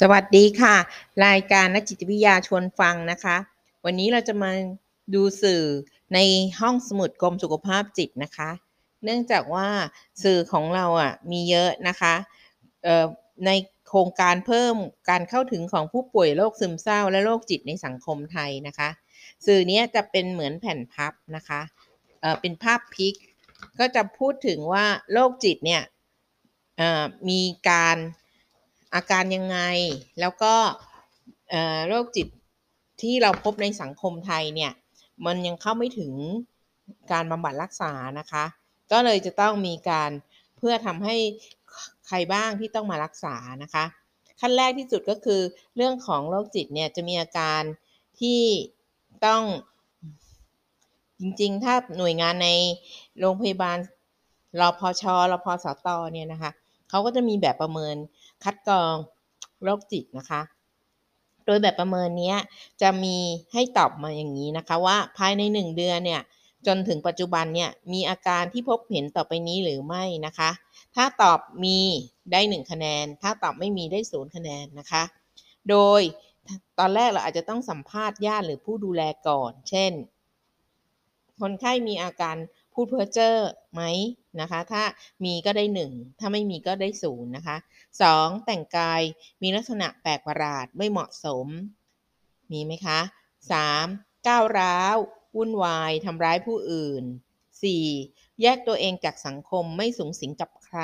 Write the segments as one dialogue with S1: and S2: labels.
S1: สวัสดีค่ะ รายการนักจิตวิทยาชวนฟังนะคะ วันนี้เราจะมาดูสื่อในห้องสมุดกรมสุขภาพจิตนะคะ เนื่องจากว่าสื่อของเราอะมีเยอะนะคะในโครงการเพิ่มการเข้าถึงของผู้ป่วยโรคซึมเศร้า และโรคจิตในสังคมไทยนะคะ สื่อนี้จะเป็นเหมือนแผ่นพับนะคะเเป็นภาพพิก ก็จะพูดถึงว่าโรคจิตเนี่ยมีการ อาการยังไง แล้วก็โรคจิตที่เราพบในสังคมไทยเนี่ย มันยังเข้าไม่ถึงการบำบัดรักษานะคะ ก็เลยจะต้องมีการเพื่อทำให้ใครบ้างที่ต้องมารักษานะคะ ขั้นแรกที่สุดก็คือเรื่องของโรคจิตเนี่ยจะมีอาการที่ต้องจริงๆ ถ้าหน่วยงานในโรงพยาบาลรอพอชอรอพอสตอเนี่ยนะคะเขาก็จะมีแบบประเมิน คัดกรองโรคจิตนะคะ โดยแบบประเมินนี้จะมีให้ตอบมาอย่างนี้นะคะว่าภายใน 1 เดือนเนี่ยจนถึงปัจจุบันเนี่ยมีอาการที่พบเห็นต่อไปนี้หรือไม่นะคะ ถ้าตอบมีได้ 1 คะแนน ถ้าตอบไม่มีได้ศูนย์คะแนนนะคะ โดยตอนแรกเราอาจจะต้องสัมภาษณ์ญาติหรือผู้ดูแลก่อน เช่น คนไข้มีอาการ พูดเพ้อเจ้อไหมนะคะ ถ้ามีก็ได้ 1 ถ้าไม่มีก็ได้0นะคะ 2. แต่งกายมีลักษณะแปลกประหลาดไม่เหมาะสม มีไหมคะ 3. ก้าวร้าว วุ่นวายทำร้ายผู้อื่น 4. แยกตัวเองจากสังคมไม่สูงสิงกับใคร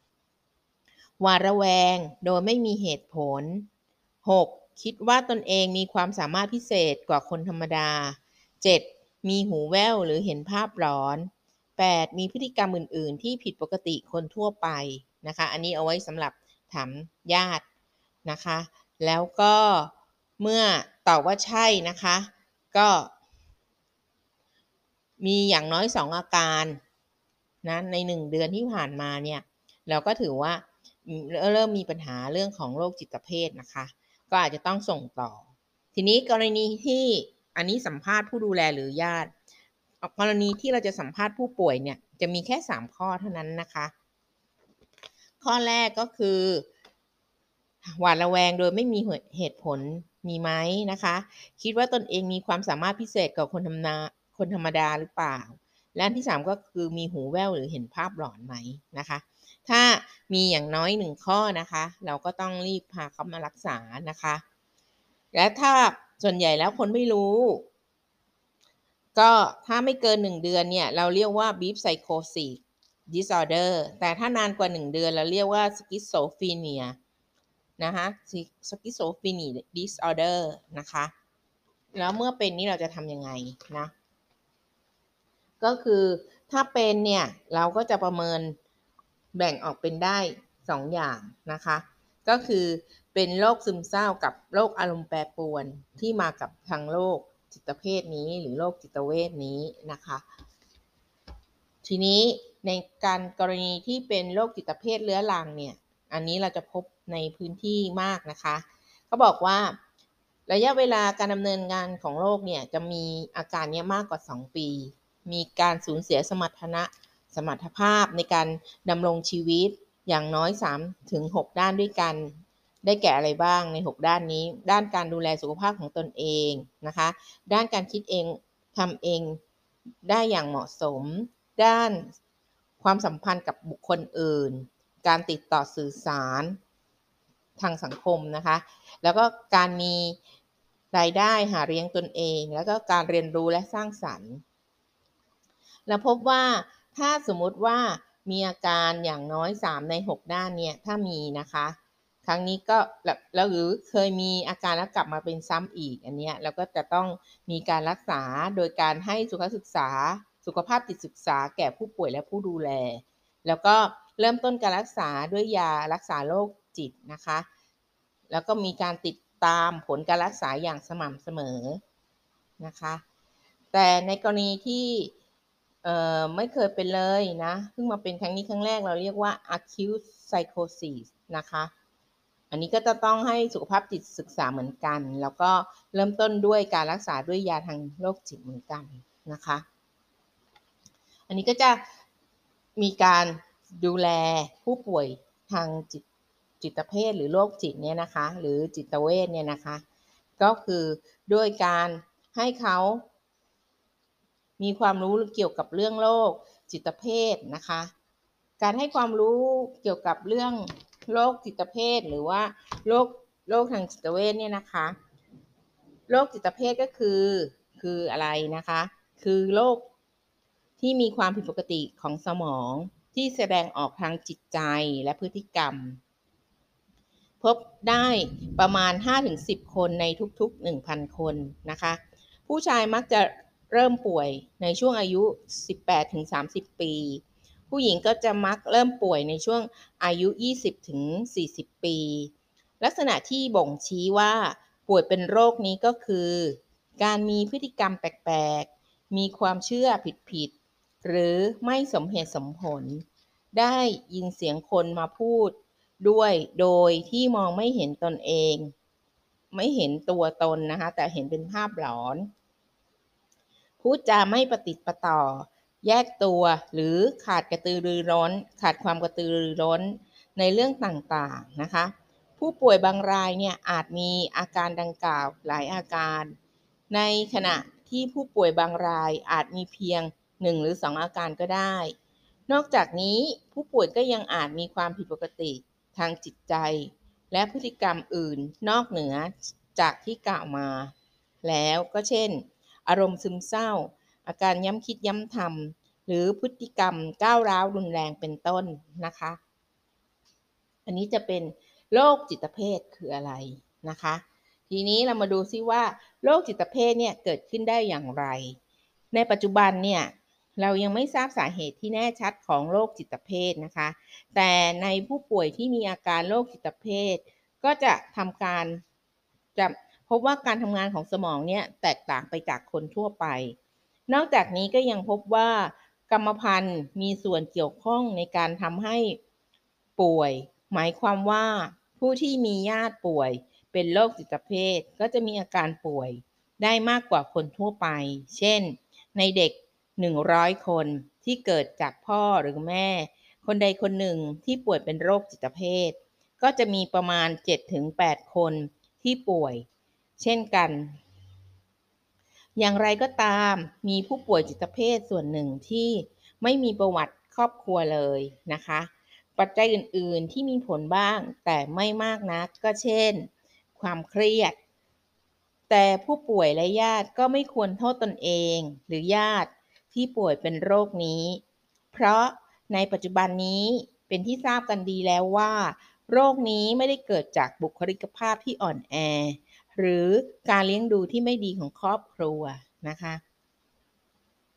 S1: 5. วาระแวงโดยไม่มีเหตุผล 6. คิดว่าตนเองมีความสามารถพิเศษกว่าคนธรรมดา 7. มีหูแว่วหรือเห็นภาพร้อน 8. มีพฤติกรรมอื่น ๆ ที่ผิดปกติคนทั่วไปนะคะ อันนี้เอาไว้สำหรับถามญาตินะคะ แล้วก็เมื่อตอบว่าใช่นะคะ ก็ มีอย่างน้อยสองอาการนะในหนึ่งเดือนที่ผ่านมาเนี่ย เราก็ถือว่าเริ่มมีปัญหาเรื่องของโรคจิตเภทนะคะ ก็อาจจะต้องส่งต่อ ทีนี้กรณีที่ อันนี้สัมภาษณ์ผู้ดูแลหรือญาติกรณีที่เราจะสัมภาษณ์ผู้ป่วยเนี่ยจะมีแค่3ข้อเท่านั้นนะคะ ข้อแรกก็คือ หวาดระแวงโดยไม่มีเหตุผลมีไหมนะคะ คิดว่าตนเองมีความสามารถพิเศษกว่าคนธรรมดาคนธรรมดาหรือเปล่า และที่3ก็คือมีหูแว่วหรือเห็นภาพหลอนไหมนะคะ ถ้ามีอย่างน้อยหนึ่งข้อนะคะ เราก็ต้องรีบพาเขามารักษานะคะ และถ้า ส่วนใหญ่แล้วคนไม่รู้ ก็ถ้าไม่เกิน1เดือนเนี่ย เราเรียกว่า beef psychosis disorder แต่ถ้านานกว่า1เดือนเราเรียกว่า schizophrenia นะคะ schizophrenia disorder นะคะ แล้วเมื่อเป็นนี้เราจะทำยังไงนะ ก็คือถ้าเป็นเนี่ย เราก็จะประเมินแบ่งออกเป็นได้ 2 อย่างนะคะ ก็คือ เป็นโรคซึมเศร้ากับโรคอารมณ์แปรปรวนที่มากับทางโรคจิตเภทนี้หรือโรคจิตเวทนี้นะคะ ทีนี้ในการกรณีที่เป็นโรคจิตเภทเรื้อรังเนี่ย อันนี้เราจะพบในพื้นที่มากนะคะเขาบอกว่าระยะเวลาการดำเนินงานของโรคเนี่ยจะมีอาการเนี้มากกว่า 2 ปี มีการสูญเสียสมรรถนะสมรรถภาพในการดำรงชีวิตอย่างน้อย 3-6 ด้านด้วยกัน ได้แก่อะไรบ้างใน 6 ด้านนี้ ด้านการดูแลสุขภาพของตนเองนะคะ ด้านการคิดเองทำเองได้อย่างเหมาะสม ด้านความสัมพันธ์กับบุคคลอื่น การติดต่อสื่อสารทางสังคมนะคะ แล้วก็การมีรายได้หาเลี้ยงตนเอง แล้วก็การเรียนรู้และสร้างสรรค์แล้วพบว่าถ้าสมมุติว่ามีอาการอย่างน้อย 3 ใน 6 ด้านเนี่ย ถ้ามีนะคะ ครั้งนี้ก็แล้วหรือเคยมีอาการแล้วกลับมาเป็นซ้ำอีกอันนี้เราก็จะต้องมีการรักษาโดยการให้สุขศึกษา สุขภาพจิตศึกษาแก่ผู้ป่วยและผู้ดูแล แล้วก็เริ่มต้นการรักษาด้วยยารักษาโรคจิตนะคะ แล้วก็มีการติดตามผลการรักษาอย่างสม่ำเสมอนะคะ แต่ในกรณีที่ไม่เคยเป็นเลยนะเพิ่งมาเป็นครั้งนี้ครั้งแรกเราเรียกว่า acute psychosis นะคะ อันนี้ก็จะต้องให้สุขภาพจิตศึกษาเหมือนกัน แล้วก็เริ่มต้นด้วยการรักษาด้วยยาทางโรคจิตเหมือนกันนะคะ อันนี้ก็จะมีการดูแลผู้ป่วยทางจิตจิตเภทหรือโรคจิตเนี่ยนะคะ หรือจิตเวชเนี่ยนะคะ ก็คือด้วยการให้เขามีความรู้เกี่ยวกับเรื่องโรคจิตเภทนะคะ การให้ความรู้เกี่ยวกับเรื่อง โรคจิตเภทหรือว่าโรคโรคทางจิตเวชเนี่ยนะคะโรคจิตเภทก็คือคืออะไรนะคะ คือโรคที่มีความผิดปกติของสมองที่แสดงออกทางจิตใจและพฤติกรรม พบได้ประมาณ 5-10 คนในทุกๆ 1,000 คนนะคะ ผู้ชายมักจะเริ่มป่วยในช่วงอายุ 18-30 ปี ผู้หญิงก็จะมักเริ่มป่วยในช่วงอายุ 20-40 ปี ลักษณะที่บ่งชี้ว่าป่วยเป็นโรคนี้ก็คือ การมีพฤติกรรมแปลกๆ มีความเชื่อผิดๆ หรือไม่สมเหตุสมผล ได้ยินเสียงคนมาพูดด้วยโดยที่มองไม่เห็นตนเอง ไม่เห็นตัวตนนะคะ แต่เห็นเป็นภาพหลอน พูดจาไม่ปฏิติประต่อ แยกตัวหรือขาดกระตือรือร้นขาดความกระตือรือร้นในเรื่องต่างๆนะคะ ผู้ป่วยบางรายเนี่ยอาจมีอาการดังกล่าวหลายอาการ ในขณะที่ผู้ป่วยบางรายอาจมีเพียง 1 หรือ 2 อาการก็ได้ นอกจากนี้ผู้ป่วยก็ยังอาจมีความผิดปกติทางจิตใจ และพฤติกรรมอื่นนอกเหนือจากที่กล่าวมา แล้วก็เช่น อารมณ์ซึมเศร้า อาการย้ำคิดย้ำทำหรือพฤติกรรมก้าวร้าวรุนแรงเป็นต้นนะคะ อันนี้จะเป็นโรคจิตเภทคืออะไรนะคะ ทีนี้เรามาดูซิว่าโรคจิตเภทเนี่ยเกิดขึ้นได้อย่างไร ในปัจจุบันเนี่ยเรายังไม่ทราบสาเหตุที่แน่ชัดของโรคจิตเภทนะคะ แต่ในผู้ป่วยที่มีอาการโรคจิตเภทก็จะทำการจะพบว่าการทำงานของสมองเนี่ยแตกต่างไปจากคนทั่วไป นอกจากนี้ก็ยังพบว่ากรรมพันธุ์มีส่วนเกี่ยวข้องในการทำให้ป่วย หมายความว่าผู้ที่มีญาติป่วย เป็นโรคจิตเภทก็จะมีอาการป่วย ได้มากกว่าคนทั่วไป เช่น ในเด็ก 100 คนที่เกิดจากพ่อหรือแม่ คนใดคนหนึ่งที่ป่วยเป็นโรคจิตเภท ก็จะมีประมาณ 7-8 คนที่ป่วย เช่นกัน อย่างไรก็ตามมีผู้ป่วยจิตเภทส่วนหนึ่งที่ไม่มีประวัติครอบครัวเลยนะคะ ปัจจัยอื่นๆที่มีผลบ้างแต่ไม่มากนักก็เช่น ความเครียด แต่ผู้ป่วยและญาติก็ไม่ควรโทษตนเอง หรือญาติที่ป่วยเป็นโรคนี้ เพราะในปัจจุบันนี้เป็นที่ทราบกันดีแล้วว่า โรคนี้ไม่ได้เกิดจากบุคลิกภาพที่อ่อนแอ หรือการเลี้ยงดูที่ไม่ดีของครอบครัวนะคะ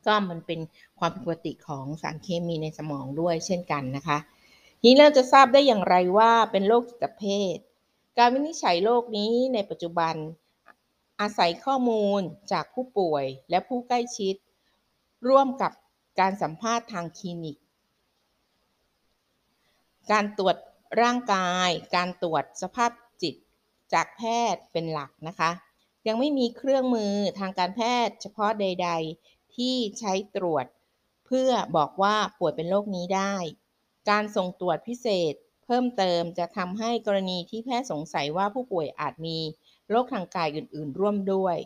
S1: ก็มันเป็นความผิดปกติของสารเคมีในสมองด้วยเช่นกันนะคะนี้เราจะทราบได้อย่างไรว่าเป็นโรคจิตเภท การวินิจฉัยโรคนี้ในปัจจุบัน อาศัยข้อมูลจากผู้ป่วยและผู้ใกล้ชิด ร่วมกับการสัมภาษณ์ทางคลินิก การตรวจร่างกาย การตรวจสภาพ จากแพทย์เป็นหลักนะคะ ยังไม่มีเครื่องมือทางการแพทย์เฉพาะใด ๆ ที่ใช้ตรวจ เพื่อบอกว่าป่วยเป็นโรคนี้ได้ การส่งตรวจพิเศษเพิ่มเติมจะทำให้กรณีที่แพทย์สงสัยว่าผู้ป่วยอาจมีโรคทางกายอื่น ๆ ร่วมด้วย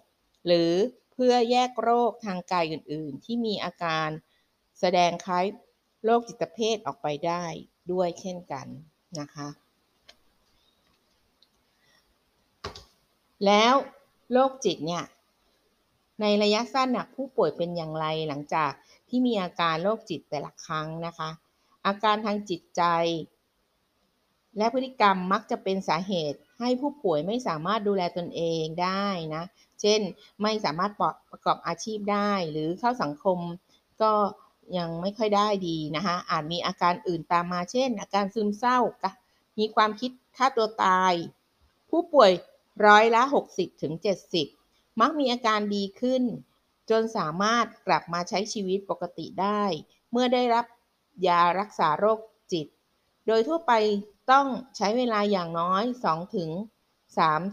S1: หรือเพื่อแยกโรคทางกายอื่น ๆ ที่มีอาการ แสดงคล้ายโรคจิตเภทออกไปได้ด้วยเช่นกันนะคะ แล้วโรคจิตเนี่ย ในระยะสั้นนะผู้ป่วยเป็นอย่างไรหลังจากที่มีอาการโรคจิตแต่ละครั้งนะคะ อาการทางจิตใจ และพฤติกรรมมักจะเป็นสาเหตุให้ผู้ป่วยไม่สามารถดูแลตนเองได้นะ เช่น ไม่สามารถประกอบอาชีพได้ หรือเข้าสังคมก็ยังไม่ค่อยได้ดีนะคะอาจมีอาการอื่นตามมา เช่น อาการซึมเศร้า มีความคิดฆ่าตัวตาย ผู้ป่วย ร้อยละ 60ถึง70 มักมีอาการดีขึ้น จนสามารถกลับมาใช้ชีวิตปกติได้ เมื่อได้รับยารักษาโรคจิต โดยทั่วไปต้องใช้เวลาอย่างน้อย 2-3ถึง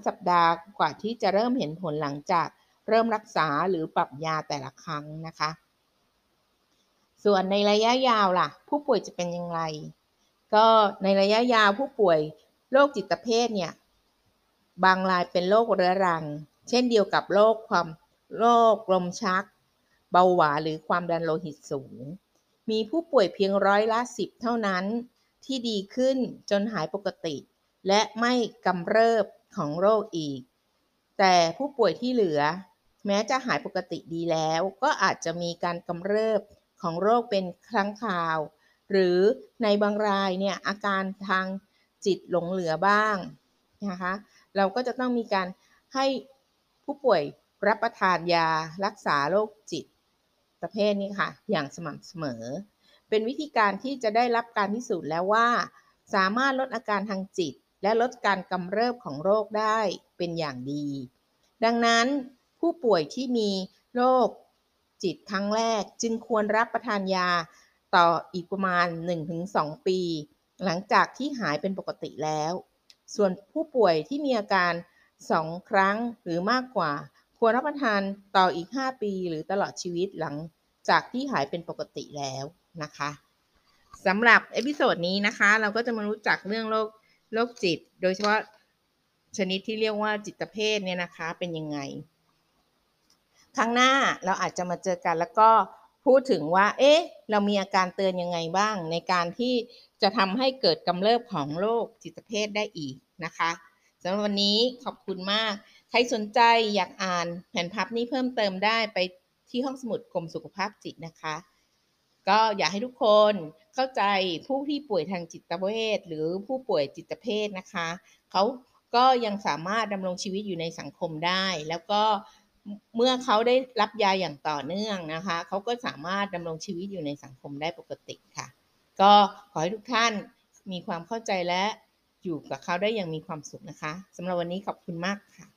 S1: สัปดาห์กว่าที่จะเริ่มเห็นผลหลังจากเริ่มรักษาหรือปรับยาแต่ละครั้งนะคะ ส่วนในระยะยาวล่ะ ผู้ป่วยจะเป็นอย่างไร ก็ในระยะยาวผู้ป่วยโรคจิตเภทเนี่ย บางรายเป็นโรคเรื้อรัง เช่นเดียวกับโรคความโรคลมชัก เบาหวานหรือความดันโลหิตสูง มีผู้ป่วยเพียงร้อยละสิบเท่านั้น ที่ดีขึ้นจนหายปกติ และไม่กำเริบของโรคอีก แต่ผู้ป่วยที่เหลือ แม้จะหายปกติดีแล้ว ก็อาจจะมีการกำเริบของโรคเป็นครั้งคราว หรือในบางรายเนี่ยอาการทางจิตหลงเหลือบ้างนะคะ เราก็จะต้องมีการให้ผู้ป่วยรับประทานยารักษาโรคจิตประเภทนี้ค่ะ อย่างสม่ำเสมอ เป็นวิธีการที่จะได้รับการพิสูจน์แล้วว่า สามารถลดอาการทางจิต และลดการกำเริบของโรคได้เป็นอย่างดี ดังนั้นผู้ป่วยที่มีโรคจิตครั้งแรก จึงควรรับประทานยาต่ออีกประมาณ 1-2 ปี หลังจากที่หายเป็นปกติแล้ว ส่วนผู้ป่วยที่มีอาการ 2 ครั้งหรือมากกว่า ควรรับประทานต่ออีก 5 ปี หรือตลอดชีวิตหลังจากที่หายเป็นปกติแล้วนะคะสำหรับ episode นี้นะคะ เราก็จะมารู้จักเรื่องโรคโรคจิต โดยเฉพาะชนิดที่เรียกว่าจิตเภทเนี่ยนะคะเป็นยังไง ครั้งหน้าเราอาจจะมาเจอกันแล้วก็พูดถึงว่า เอ๊ะ เรามีอาการเตือนยังไงบ้างในการที่ จะทำให้เกิดกำเริบของโรคจิตเภทได้อีกนะคะสำหรับวันนี้ขอบคุณมาก ใครสนใจอยากอ่านแผ่นพับนี้เพิ่มเติมได้ไปที่ห้องสมุดกรมสุขภาพจิตนะคะ ก็อยากให้ทุกคนเข้าใจผู้ที่ป่วยทางจิตเวชหรือผู้ป่วยจิตเภทนะคะเขาก็ยังสามารถดำรงชีวิตอยู่ในสังคมได้ แล้วก็เมื่อเขาได้รับยาอย่างต่อเนื่องนะคะ เขาก็สามารถดำรงชีวิตอยู่ในสังคมได้ปกติค่ะ ก็ขอให้ทุกท่านมีความเข้าใจและอยู่กับเขาได้อย่างมีความสุขนะคะสำหรับวันนี้ขอบคุณมากค่ะ